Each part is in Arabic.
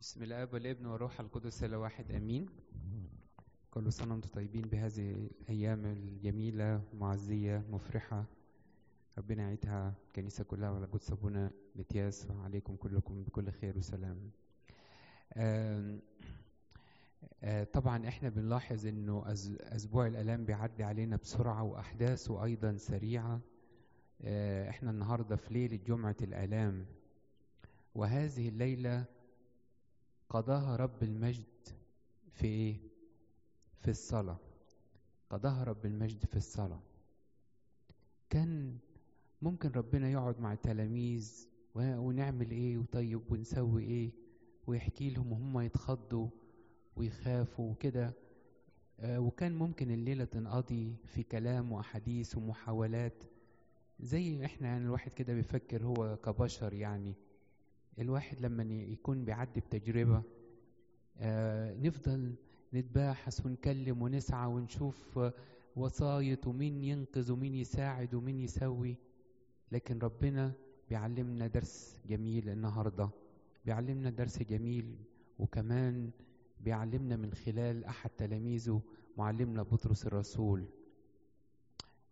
بسم الاب والابن والروح القدس الواحد آمين. كل سنه وأنتم طيبين بهذه الأيام الجميلة معزية مفرحة. ربنا يعيدها الكنيسه كلها وعلى قدس أبونا متياس وعليكم كلكم بكل خير وسلام. آه، طبعا إحنا بنلاحظ إنه أسبوع الألام بيعدي علينا بسرعة واحداثه أيضا سريعة. آه، إحنا النهارده في ليلة جمعة الألام. وهذه الليلة قضاها رب المجد في إيه؟ في الصلاة. قضاها رب المجد في الصلاة. كان ممكن ربنا يقعد مع التلاميذ ونعمل إيه؟ وطيب ونسوي إيه؟ ويحكي لهم وهم يتخضوا ويخافوا وكده. آه، وكان ممكن الليلة تنقضي في كلام وأحاديث ومحاولات زي إحنا يعني الواحد كده بيفكر هو كبشر يعني. الواحد لما يكون بيعدي بتجربة آه، نفضل نتباحث ونكلم ونسعى ونشوف آه، وسايط ومين ينقذ ومين يساعد ومين يسوي. لكن ربنا بيعلمنا درس جميل النهارده بيعلمنا درس جميل وكمان بيعلمنا من خلال أحد تلاميذه معلمنا بطرس الرسول.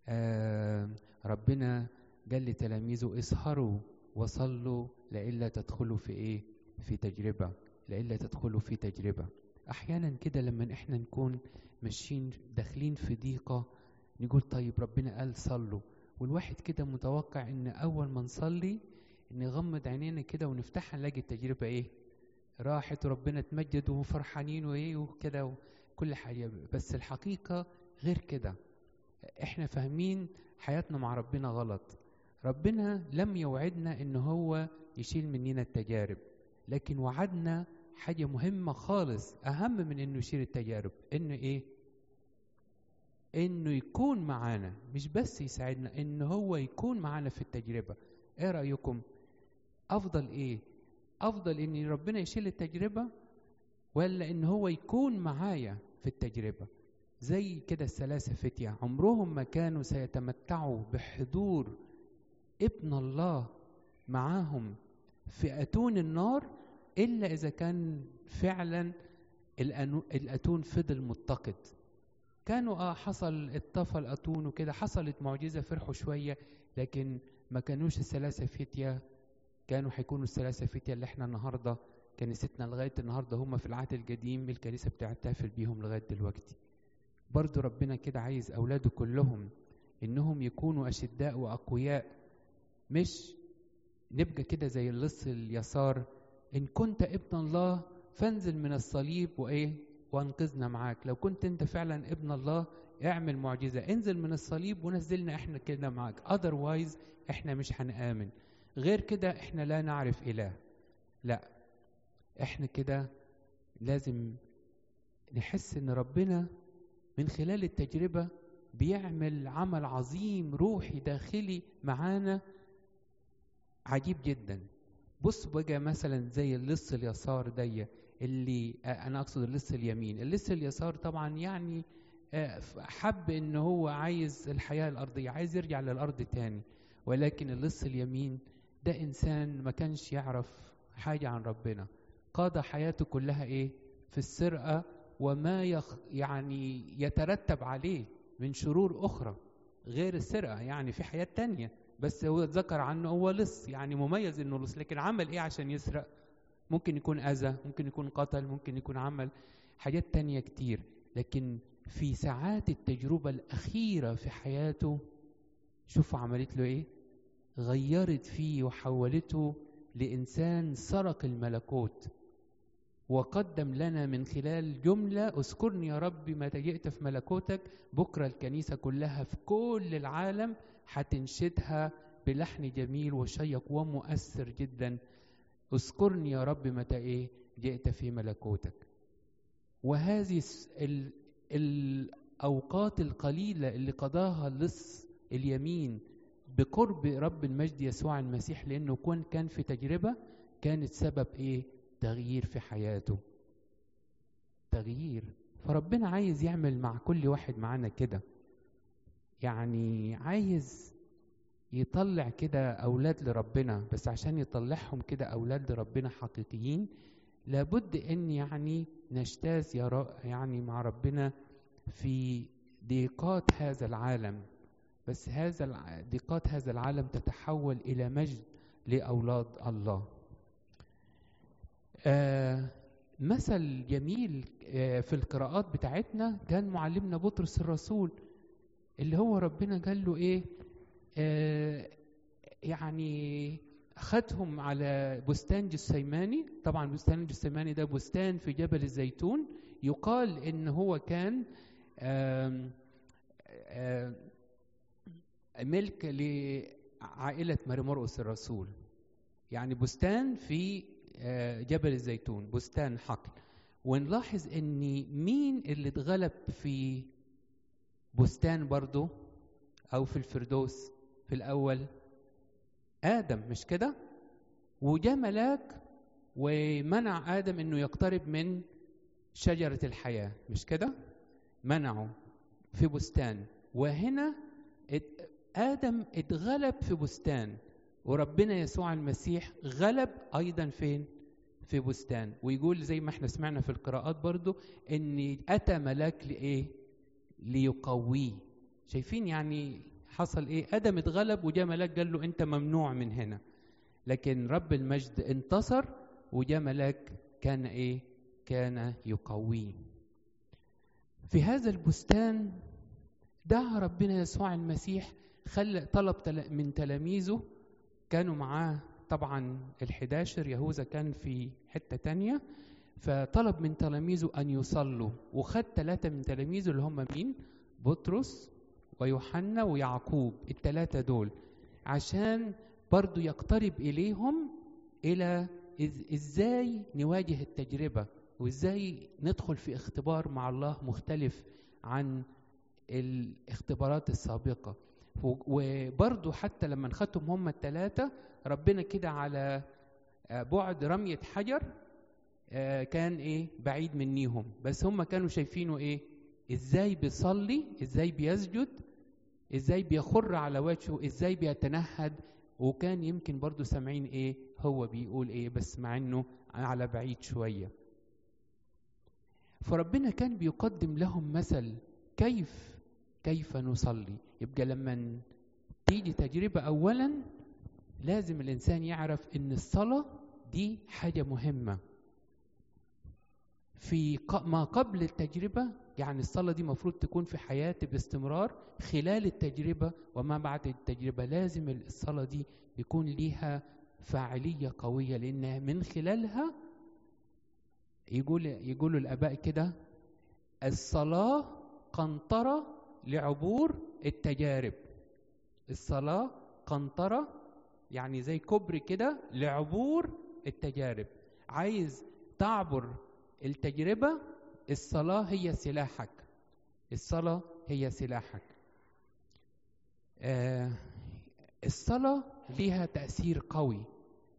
آه ربنا قال لتلاميذه إسهروا وصلوا لئلا تدخلوا في إيه؟ في تجربة لئلا تدخلوا في تجربة. أحيانا كده لما إحنا نكون ماشيين داخلين في ضيقة نقول طيب ربنا قال صلوا. والواحد كده متوقع إن أول ما نصلي نغمض عينينا كده ونفتحها نلاقي التجربة إيه؟ راحت وربنا اتمجد وفرحانين وإيه وكده وكل حاجة. بس الحقيقة غير كده. إحنا فاهمين حياتنا مع ربنا غلط. ربنا لم يوعدنا إن هو يشيل مننا التجارب لكن وعدنا حاجة مهمة خالص أهم من إنه يشيل التجارب إنه إيه؟ إنه يكون معانا مش بس يساعدنا إنه هو يكون معانا في التجربة إيه رأيكم؟ أفضل إيه؟ أفضل إن ربنا يشيل التجربة ولا إن هو يكون معايا في التجربة زي كده الثلاثة فتية عمرهم ما كانوا سيتمتعوا بحضور ابن الله معاهم في أتون النار إلا إذا كان فعلا الأتون فضل متقد. كانوا آه حصل اتطفى الأتون وكده حصلت معجزة فرحوا شوية لكن ما كانوش الثلاثة فتية. كانوا هيكونوا الثلاثة فتية اللي إحنا النهاردة كنيستنا لغاية النهاردة هم في العهد القديم الكنيسة بتحتفل بيهم لغاية دلوقتي. برضو ربنا كده عايز أولاده كلهم إنهم يكونوا أشداء وأقوياء مش نبقى كده زي اللص اليسار. إن كنت ابن الله فانزل من الصليب وإيه؟ وانقذنا معاك. لو كنت أنت فعلا ابن الله اعمل معجزة. انزل من الصليب ونزلنا إحنا كده معاك. Otherwise إحنا مش هنآمن. غير كده إحنا لا نعرف إله. لا. إحنا كده لازم نحس إن ربنا من خلال التجربة بيعمل عمل عظيم روحي داخلي معانا عجيب جدا. بص بقى مثلا زي اللص اليسار دي اللي آه، أنا أقصد اللص اليمين. اللص اليسار طبعا يعني آه، حب إن هو عايز الحياة الأرضية عايز يرجع للأرض تاني. ولكن اللص اليمين ده إنسان ما كانش يعرف حاجة عن ربنا. قضى حياته كلها إيه؟ في السرقة وما يخ يعني يترتب عليه من شرور أخرى غير السرقة يعني في حياة تانية. بس هو ذكر عنه هو لص يعني مميز إنه لص. لكن عمل إيه عشان يسرق؟ ممكن يكون أذى ممكن يكون قتل ممكن يكون عمل. حاجات تانية كتير. لكن في ساعات التجربة الأخيرة في حياته شوفوا عملت له إيه؟ غيرت فيه وحولته لإنسان سرق الملكوت. وقدم لنا من خلال جملة اذكرني يا رب متى جئت في ملكوتك بكرة الكنيسة كلها في كل العالم هتنشدها بلحن جميل وشيق ومؤثر جدا. اذكرني يا رب متى إيه؟ جئت في ملكوتك. وهذه ال- الأوقات القليلة اللي قضاها اللص اليمين بقرب رب المجد يسوع المسيح لأنه كان في تجربة كانت سبب إيه؟ تغيير في حياته. تغيير. فربنا عايز يعمل مع كل واحد معانا كده. يعني عايز يطلع كده أولاد لربنا بس عشان يطلعهم كده أولاد لربنا حقيقيين لابد إن يعني نجتاز يعني مع ربنا في ضيقات هذا العالم. بس هذا ضيقات هذا العالم تتحول إلى مجد لأولاد الله. مثل جميل آه في القراءات بتاعتنا كان معلمنا بطرس الرسول اللي هو ربنا قال له إيه؟ آه يعني خدهم على بستان جسيماني. طبعا بستان جسيماني ده بستان في جبل الزيتون. يقال إن هو كان آم آم ملك لعائلة ماري مرقس الرسول. يعني بستان في آه، جبل الزيتون بستان حقل. ونلاحظ إن مين اللي اتغلب في بستان برضه أو في الفردوس في الأول؟ آدم مش كده؟ وجاء ملاك ومنع آدم إنه يقترب من شجرة الحياة مش كده؟ منعه في بستان. وهنا آدم اتغلب في بستان. وربنا يسوع المسيح غلب أيضا فين؟ في بستان. ويقول زي ما إحنا سمعنا في القراءات برضو إن أتى ملاك لإيه؟ ليقويه. شايفين يعني حصل إيه؟ آدم اتغلب وجاء ملاك قال له أنت ممنوع من هنا. لكن رب المجد انتصر وجاء ملاك كان إيه؟ كان يقويه. في هذا البستان دعا ربنا يسوع المسيح خلى طلب من تلاميذه كانوا معاه طبعا الحداشر يهوذا كان في حتة تانية فطلب من تلاميذه أن يصلوا وخد ثلاثة من تلاميذه اللي هم مين؟ بطرس ويوحنا ويعقوب الثلاثة دول عشان برضو يقترب إليهم إلى إز- إزاي نواجه التجربة وإزاي ندخل في اختبار مع الله مختلف عن الاختبارات السابقة و- وبرضو حتى لما خدتهم هم الثلاثة ربنا كده على آه، بعد رمية حجر آه، كان إيه؟ بعيد منيهم. بس هم كانوا شايفينه إيه؟ إزاي بيصلي إزاي بيسجد إزاي بيخر على وجهه إزاي بيتنهد. وكان يمكن برضو سامعين إيه؟ هو بيقول إيه؟ بس مع إنه على بعيد شوية. فربنا كان بيقدم لهم مثل كيف كيف نصلي؟ يبقى لما تيجي تجربة أولا لازم الإنسان يعرف إن الصلاة دي حاجة مهمة. في ما قبل التجربة يعني الصلاة دي مفروض تكون في حياتي باستمرار خلال التجربة وما بعد التجربة لازم الصلاة دي يكون ليها فاعلية قوية لأن من خلالها يقول يقولوا الآباء كده الصلاة قنطرة لعبور التجارب. الصلاة قنطرة يعني زي كوبري كده لعبور التجارب. عايز تعبر التجربة؟ الصلاة هي سلاحك. الصلاة هي سلاحك. آه الصلاة ليها تأثير قوي.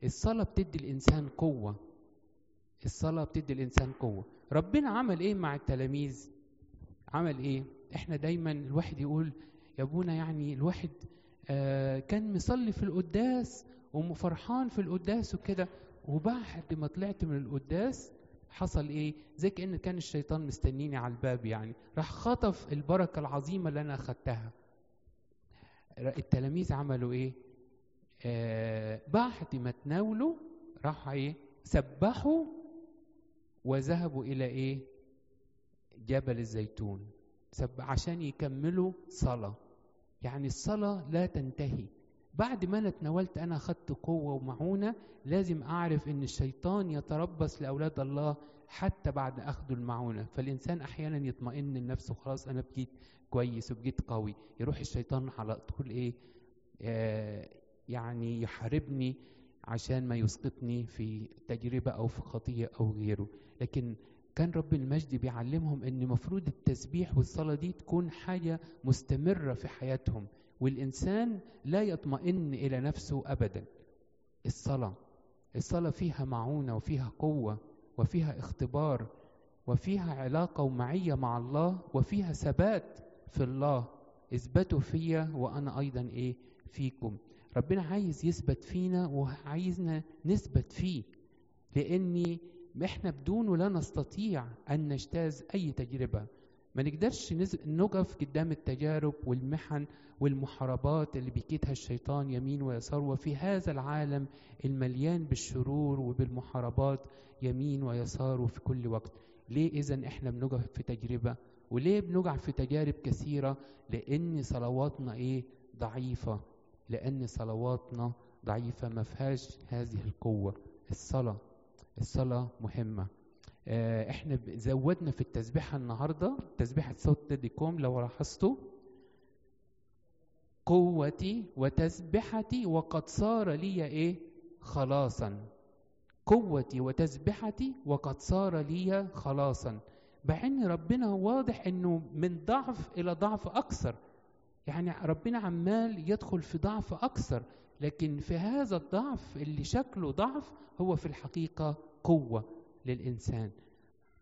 الصلاة بتدي الإنسان قوة. الصلاة بتدي الإنسان قوة. ربنا عمل إيه مع التلاميذ؟ عمل إيه؟ إحنا دايما الواحد يقول يا أبونا يعني الواحد آه كان مصلي في القداس وفرحان في القداس وكده وبعد ما طلعت من القداس حصل إيه؟ زي كأن كان الشيطان مستنيني على الباب يعني راح خطف البركة العظيمة اللي أنا أخدتها. التلاميذ عملوا إيه؟ آه بعد ما تناولوا راحوا إيه؟ سبحوا وذهبوا إلى إيه؟ جبل الزيتون. عشان يكملوا صلاة. يعني الصلاة لا تنتهي. بعد ما أنا اتناولت أنا أخدت قوة ومعونة لازم أعرف إن الشيطان يتربص لأولاد الله حتى بعد أخذ المعونة. فالإنسان أحيانا يطمئن لنفسه خلاص أنا بقيت كويس وبقيت قوي. يروح الشيطان على طول إيه؟ آه يعني يحاربني عشان ما يسقطني في تجربة أو في خطية أو غيره. لكن كان رب المجد بيعلمهم إن مفروض التسبيح والصلاة دي تكون حاجة مستمرة في حياتهم والإنسان لا يطمئن إلى نفسه أبدا. الصلاة الصلاة فيها معونة وفيها قوة وفيها اختبار وفيها علاقة ومعية مع الله وفيها ثبات في الله. اثبتوا فيا وأنا أيضا إيه؟ فيكم. ربنا عايز يثبت فينا وعايزنا نثبت فيه لأني إحنا بدونه لا نستطيع أن نجتاز أي تجربة. ما نقدرش نقف قدام التجارب والمحن والمحاربات اللي بيكيدها الشيطان يمين ويسار وفي هذا العالم المليان بالشرور وبالمحاربات يمين ويسار وفي كل وقت. ليه إذا إحنا بنقف في تجربة؟ وليه بنقع في تجارب كثيرة؟ لأن صلواتنا إيه؟ ضعيفة. لأن صلواتنا ضعيفة ما فيهاش هذه القوة. الصلاة. الصلاة مهمة. إحنا زودنا في التسبيحة النهارده تسبيحة صوت ديكوم لو لاحظتوا. قوتي وتسبحتي وقد صار لي إيه؟ خلاصا. قوتي وتسبحتي وقد صار لي خلاصا. بحين ربنا واضح إنه من ضعف إلى ضعف أكثر. يعني ربنا عمال يدخل في ضعف أكثر لكن في هذا الضعف اللي شكله ضعف هو في الحقيقة قوة للإنسان.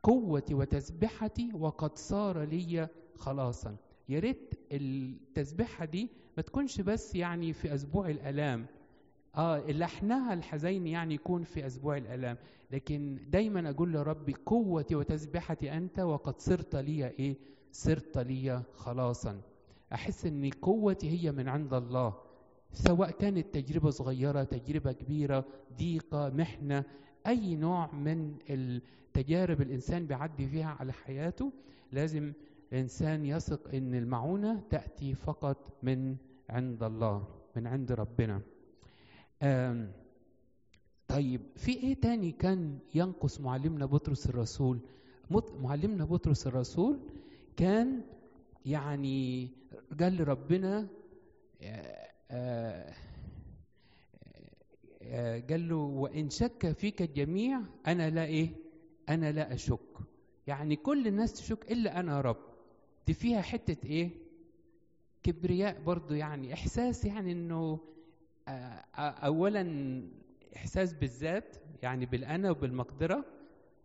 قوتي وتسبحتي وقد صار لي خلاصا. يا ريت التسبيحة دي ما تكونش بس يعني في أسبوع الآلام. آه لحنها الحزين يعني يكون في أسبوع الآلام. لكن دايما أقول لربي قوتي وتسبحتي أنت وقد صرت لي إيه؟ صرت لي خلاصا. أحس أن قوتي هي من عند الله. سواء كانت تجربة صغيرة تجربة كبيرة ضيقة محنة أي نوع من التجارب الإنسان بيعدي فيها على حياته لازم الإنسان يثق إن المعونة تأتي فقط من عند الله من عند ربنا. طيب في إيه تاني كان ينقص معلمنا بطرس الرسول؟ معلمنا بطرس الرسول كان يعني قال لربنا قال له وإن شك فيك الجميع أنا لا إيه؟ أنا لا أشك. يعني كل الناس تشك إلا أنا رب. دي فيها حتة إيه؟ كبرياء برضو يعني. إحساس يعني إنه أولا إحساس بالذات يعني بالأنا وبالمقدرة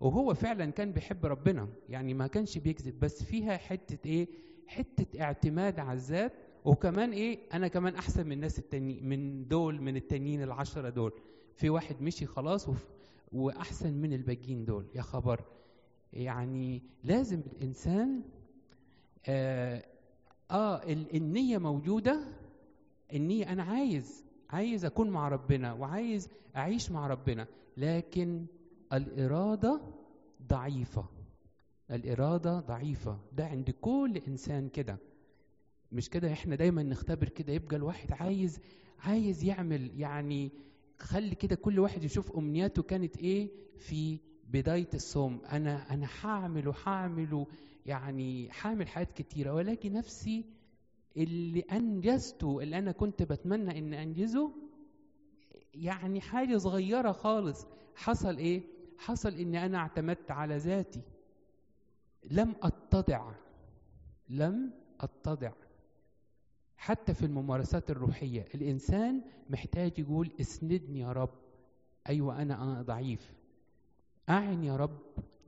وهو فعلا كان بيحب ربنا. يعني ما كانش بيكذب بس فيها حتة إيه؟ حتة اعتماد على الذات وكمان إيه؟ أنا كمان أحسن من الناس التانيين من دول من التانيين العشرة دول. في واحد مشي خلاص وأحسن من الباقيين دول. يا خبر! يعني لازم الإنسان آه, آه النية موجودة. النية أنا عايز عايز أكون مع ربنا وعايز أعيش مع ربنا. لكن الإرادة ضعيفة. الإرادة ضعيفة. ده عند كل إنسان كده. مش كده؟ إحنا دايما نختبر كده يبقى الواحد عايز عايز يعمل يعني خلي كده كل واحد يشوف أمنياته كانت إيه في بداية الصوم. أنا أنا هعمل وهعمل يعني هعمل حاجات كتيرة ولكن نفسي اللي أنجزته اللي أنا كنت بتمنى إن أنجزه يعني حاجة صغيرة خالص. حصل إيه؟ حصل إني أنا اعتمدت على ذاتي. لم أتضع لم أتضع. حتى في الممارسات الروحية الإنسان محتاج يقول اسندني يا رب. أيوة أنا أنا ضعيف. أعن يا رب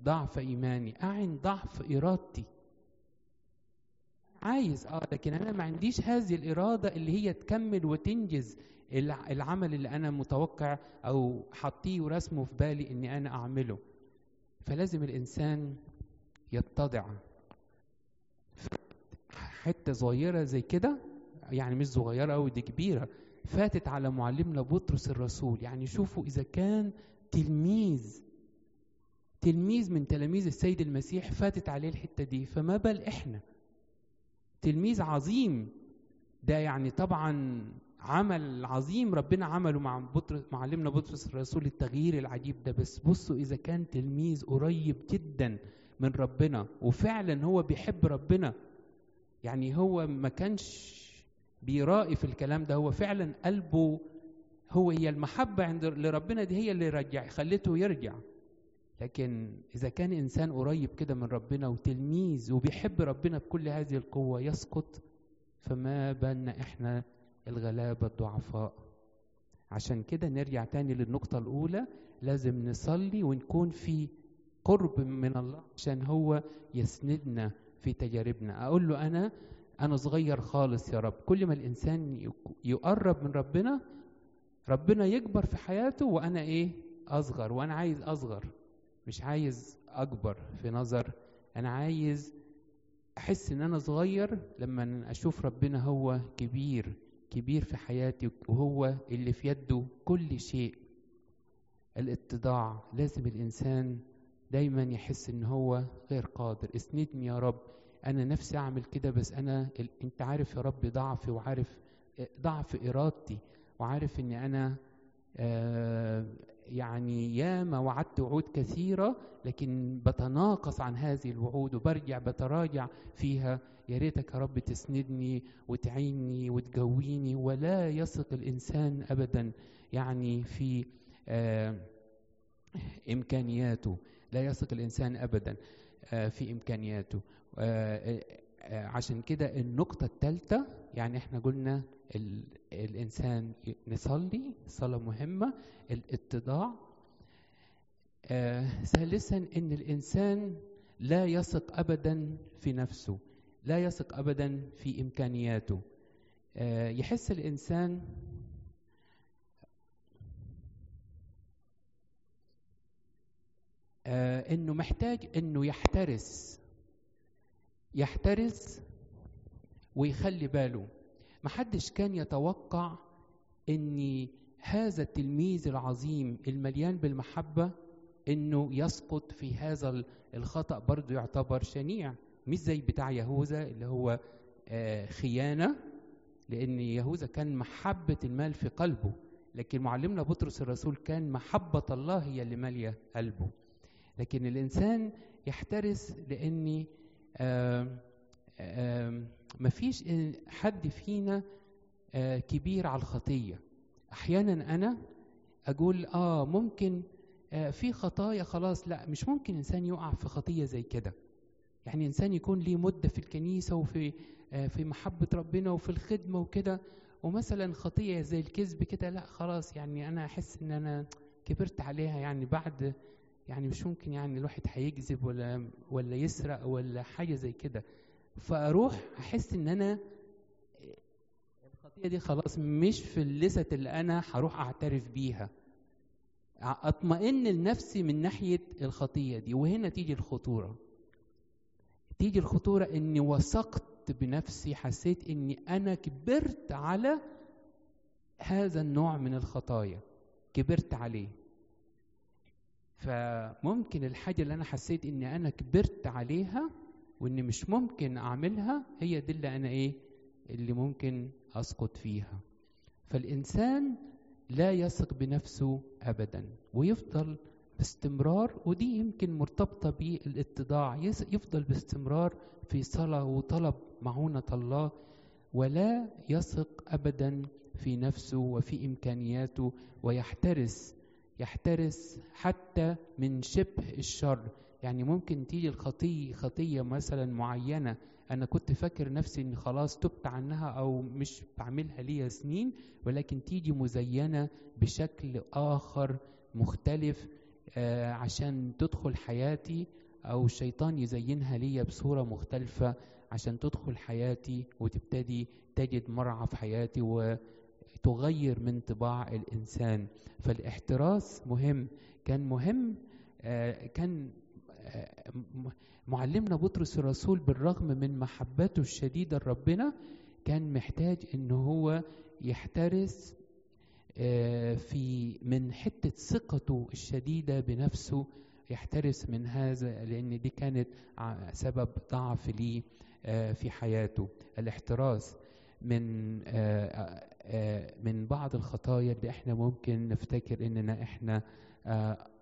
ضعف إيماني أعن ضعف إرادتي. عايز آه لكن أنا ما عنديش هذه الإرادة اللي هي تكمل وتنجز العمل اللي أنا متوقع أو حاطيه ورسمه في بالي إني أنا أعمله. فلازم الإنسان يتضع. حتة صغيرة زي كده يعني مش صغيرة قوي دي كبيرة. فاتت على معلمنا بطرس الرسول. يعني شوفوا إذا كان تلميذ تلميذ من تلاميذ السيد المسيح فاتت عليه الحتة دي. فما بال إحنا؟ تلميذ عظيم. ده يعني طبعا عمل عظيم ربنا عمله مع بطرس معلمنا بطرس الرسول التغيير العجيب ده. بس بصوا إذا كان تلميذ قريب جدا من ربنا وفعلا هو بيحب ربنا يعني هو ما كانش بيرائي في الكلام ده هو فعلا قلبه هو هي المحبة عند لربنا دي هي اللي رجع خلته يرجع. لكن إذا كان إنسان قريب كده من ربنا وتلميذ وبيحب ربنا بكل هذه القوة يسقط فما بالنا إحنا الغلابة الضعفاء. عشان كده نرجع تاني للنقطة الأولى لازم نصلي ونكون في قرب من الله عشان هو يسندنا في تجاربنا. أقول له أنا أنا صغير خالص يا رب. كل ما الإنسان يقرب من ربنا ربنا يكبر في حياته وأنا إيه؟ أصغر وأنا عايز أصغر. مش عايز أكبر في نظر. أنا عايز أحس إن أنا صغير لما أشوف ربنا هو كبير كبير في حياتي وهو اللي في يده كل شيء. الاتضاع لازم الإنسان دايما يحس إن هو غير قادر. اسندني يا رب. أنا نفسي أعمل كده بس أنا. أنت عارف يا رب ضعفي وعارف ضعف إرادتي وعارف ان أنا آه يعني ياما وعدت وعود كثيرة لكن بتناقص عن هذه الوعود وبرجع بتراجع فيها يا ريتك يا رب تسندني وتعيني وتقويني ولا يثق الإنسان أبدا يعني في آه إمكانياته لا يثق الإنسان أبدا آه في إمكانياته عشان كده النقطة الثالثة يعني إحنا قلنا ال الإنسان نصلي صلاة مهمة الاتضاع. آه ثالثا إن الإنسان لا يثق أبدا في نفسه لا يثق أبدا في إمكانياته. آه يحس الإنسان آه إنه محتاج إنه يحترس يحترس ويخلي باله. محدش كان يتوقع إن هذا التلميذ العظيم المليان بالمحبة إنه يسقط في هذا الخطأ برضه يعتبر شنيع. مش زي بتاع يهوذا اللي هو آه خيانة لأن يهوذا كان محبة المال في قلبه. لكن معلمنا بطرس الرسول كان محبة الله هي اللي مالية قلبه. لكن الإنسان يحترس لأن مفيش حد فينا كبير على الخطية. أحيانا أنا أقول آه ممكن في خطايا خلاص. لا مش ممكن إنسان يقع في خطية زي كده. يعني إنسان يكون ليه مدة في الكنيسة وفي في محبة ربنا وفي الخدمة وكده ومثلا خطية زي الكذب كده لا خلاص يعني أنا أحس إن أنا كبرت عليها يعني بعد يعني مش ممكن يعني الواحد هيكذب ولا ولا يسرق ولا حاجة زي كده. فأروح أحس إن أنا الخطيه دي خلاص مش في اللست اللي أنا هروح أعترف بيها. أطمئن لنفسي من ناحية الخطيه دي. وهنا تيجي الخطورة. تيجي الخطورة إني وثقت بنفسي حسيت إني أنا كبرت على هذا النوع من الخطايا. كبرت عليه. فممكن الحاجة اللي أنا حسيت إني أنا كبرت عليها وإني مش ممكن أعملها هي دي اللي أنا إيه اللي ممكن أسقط فيها. فالإنسان لا يثق بنفسه ابدا ويفضل باستمرار ودي يمكن مرتبطة بالاتضاع. يفضل باستمرار في صلاة وطلب معونة الله ولا يثق ابدا في نفسه وفي إمكانياته ويحترس يحترس حتى من شبه الشر. يعني ممكن تيجي الخطية خطية مثلا معينة. أنا كنت فاكر نفسي إن خلاص تبت عنها أو مش بعملها ليا سنين ولكن تيجي مزينة بشكل آخر مختلف آه عشان تدخل حياتي أو الشيطان يزينها ليا بصورة مختلفة عشان تدخل حياتي وتبتدي تجد مرعى في حياتي وتغير من طباع الإنسان. فالاحتراس مهم. كان مهم آه كان معلمنا بطرس الرسول بالرغم من محبته الشديدة لربنا كان محتاج إن هو يحترس في من حتة ثقته الشديدة بنفسه يحترس من هذا لأن دي كانت سبب ضعف ليه في حياته. الاحتراس من من بعض الخطايا اللي إحنا ممكن نفتكر إننا إحنا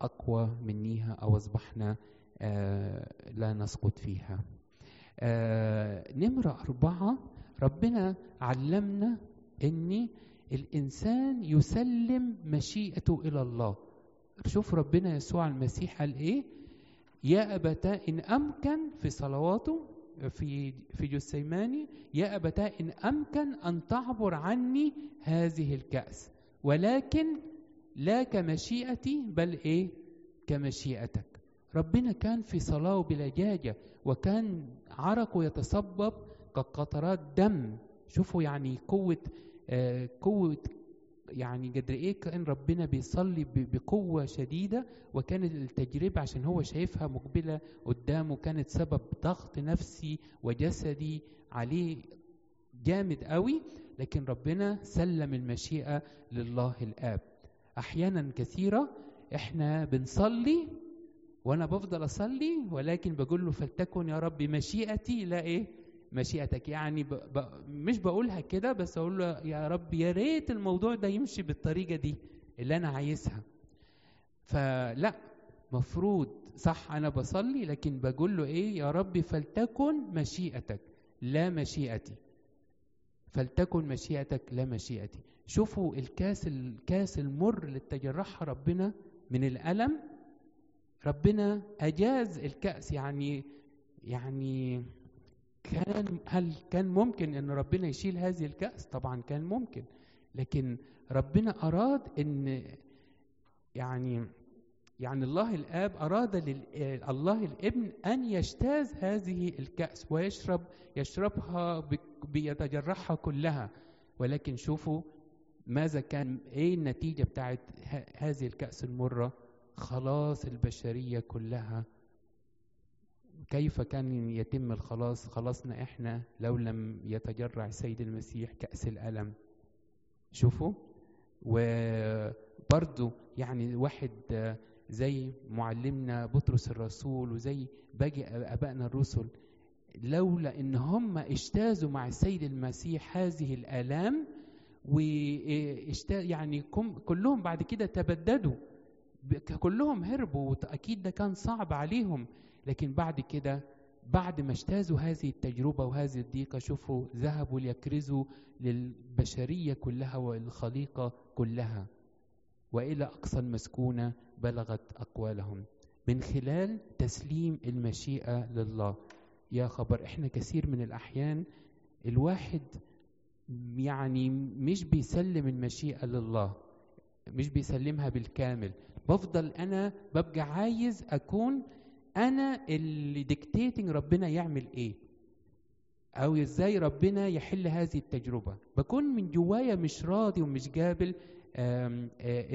أقوى منيها أو أصبحنا آه لا نسقط فيها. آه نمرة أربعة ربنا علمنا أن الإنسان يسلم مشيئته إلى الله. شوف ربنا يسوع المسيح قال إيه؟ يا أبتا إن أمكن في صلواته في في جثيماني يا أبتا إن أمكن أن تعبر عني هذه الكأس ولكن لا كمشيئتي بل إيه؟ كمشيئتك. ربنا كان في صلاة بلجاجة وكان عرقه يتصبب كقطرات دم. شوفوا يعني قوة آه قوة يعني قدر إيه كأن ربنا بيصلي بقوة شديدة وكانت التجربة عشان هو شايفها مقبلة قدامه كانت سبب ضغط نفسي وجسدي عليه جامد قوي لكن ربنا سلم المشيئة لله الآب. أحيانا كثيرة إحنا بنصلي وأنا بفضل أصلي ولكن بقول له فلتكن يا رب مشيئتي لا إيه؟ مشيئتك. يعني ب... ب... مش بقولها كده بس أقول له يا رب يا ريت الموضوع ده يمشي بالطريقة دي اللي أنا عايزها. فلا مفروض صح أنا بصلي لكن بقول له إيه يا رب فلتكن مشيئتك لا مشيئتي. فلتكن مشيئتك لا مشيئتي. شوفوا الكاس الكاس المر اللي تجرحها ربنا من الألم. ربنا أجاز الكأس يعني يعني كان هل كان ممكن إن ربنا يشيل هذه الكأس طبعا كان ممكن لكن ربنا أراد إن يعني يعني الله الآب أراد لل... الله الابن أن يجتاز هذه الكأس ويشرب يشربها. بيتجرحها كلها ولكن شوفوا ماذا كان إيه النتيجة بتاعت. هذه الكأس المرة خلاص البشرية كلها كيف كان يتم الخلاص؟ خلصنا إحنا لو لم يتجرع سيد المسيح كأس الألم. شوفوا وبرضو يعني واحد زي معلمنا بطرس الرسول وزي باقي أبائنا الرسل لولا إن هم اجتازوا مع السيد المسيح هذه الآلام يعني كلهم بعد كده تبددوا كلهم هربوا أكيد ده كان صعب عليهم. لكن بعد كده بعد ما اجتازوا هذه التجربة وهذه الضيقة شوفوا ذهبوا ليكرزوا للبشرية كلها والخليقة كلها وإلى أقصى المسكونة بلغت أقوالهم. من خلال تسليم المشيئة لله. يا خبر إحنا كثير من الأحيان الواحد يعني مش بيسلم المشيئة لله مش بيسلمها بالكامل. بفضل أنا ببقى عايز أكون أنا اللي ديكتيتنج ربنا يعمل إيه؟ أو إزاي ربنا يحل هذه التجربة؟ بكون من جوايا مش راضي ومش قابل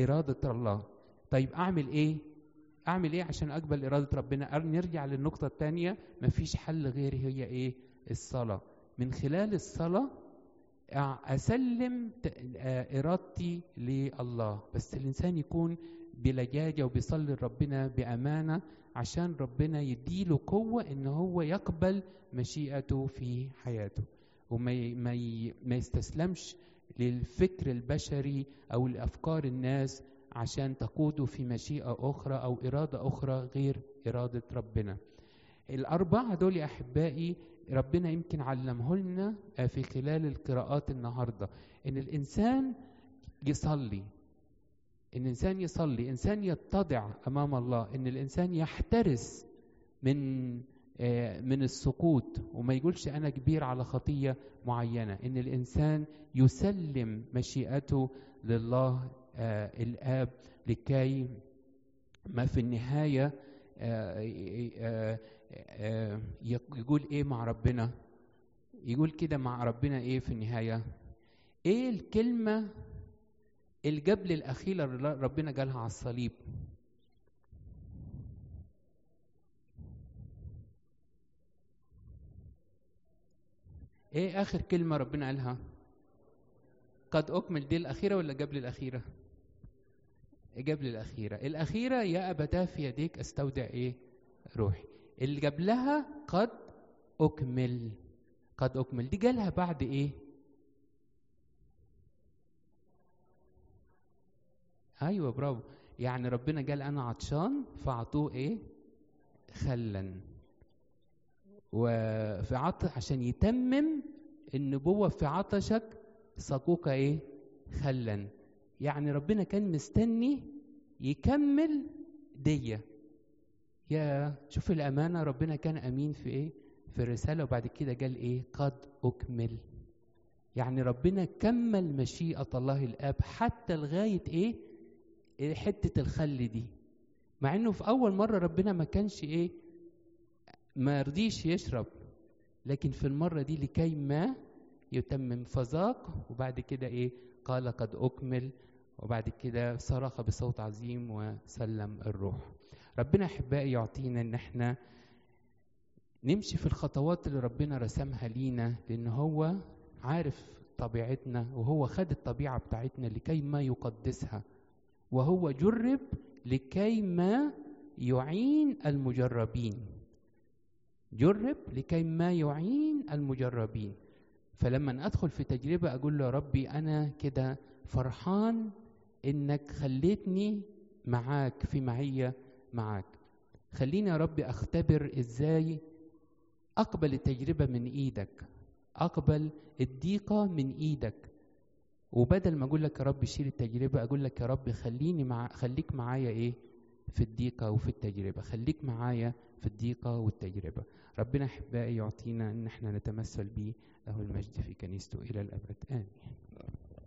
إرادة الله. طيب أعمل إيه؟ أعمل إيه عشان أقبل إرادة ربنا؟ نرجع للنقطة الثانية. مفيش حل غير هي إيه؟ الصلاة. من خلال الصلاة أسلم إرادتي لله. بس الإنسان يكون بلجاجة وبيصلي لربنا بأمانة عشان ربنا يديله قوة إن هو يقبل مشيئته في حياته. وما ما يستسلمش للفكر البشري أو لأفكار الناس عشان تقوده في مشيئة أخرى أو إرادة أخرى غير إرادة ربنا. الأربعة دول يا أحبائي ربنا يمكن علمه لنا في خلال القراءات النهاردة. إن الإنسان يصلي إن الانسان يصلي إنسان يتضع أمام الله إن الإنسان يحترس من من السقوط وما يقولش أنا كبير على خطية معينة. إن الإنسان يسلم مشيئته لله الآب لكي ما في النهاية يقول إيه مع ربنا؟ يقول كده مع ربنا إيه في النهاية؟ إيه الكلمة الجبل الأخيرة اللي ربنا جالها على الصليب. إيه آخر كلمة ربنا قالها؟ قد أكمل دي الأخيرة ولا قبل الاخيرة قبل الاخيرة الأخيرة يا أبتاه في يديك أستودع إيه؟ روحي. اللي قبلها قد أكمل. قد أكمل. دي جالها بعد إيه؟ أيوه برافو. يعني ربنا قال أنا عطشان فاعطوه إيه؟ خلا. وفي عطش عشان يتمم النبوة في عطشك سقوك إيه؟ خلا. يعني ربنا كان مستني يكمل دية. يا شوف الأمانة ربنا كان أمين في إيه؟ في الرسالة وبعد كده قال إيه؟ قد أكمل. يعني ربنا كمل مشيئة الله الآب حتى لغاية إيه؟ حتة الخل دي. مع إنه في أول مرة ربنا ما كانش إيه ما رضيش يشرب. لكن في المرة دي لكي ما يتمم فذاق وبعد كده إيه قال قد أكمل وبعد كده صرخ بصوت عظيم وسلم الروح. ربنا أحبائي يعطينا إن إحنا نمشي في الخطوات اللي ربنا رسمها لينا لأن هو عارف طبيعتنا وهو خد الطبيعة بتاعتنا لكي ما يقدسها. وهو جرب لكي ما يعين المجربين. جرب لكي ما يعين المجربين. فلما أدخل في تجربة أقول له يا ربي أنا كده فرحان إنك خليتني معاك في معية معاك. خليني يا ربي أختبر إزاي أقبل التجربة من إيدك. أقبل الضيقة من إيدك. وبدل ما أقول لك يا رب شيل التجربة أقول لك يا رب خليني مع خليك معايا إيه؟ في الضيقة وفي التجربة. خليك معايا في الضيقة والتجربة. ربنا أحبائي يعطينا إن إحنا نتمثل به له المجد في كنيسته إلى الأبد. آمين.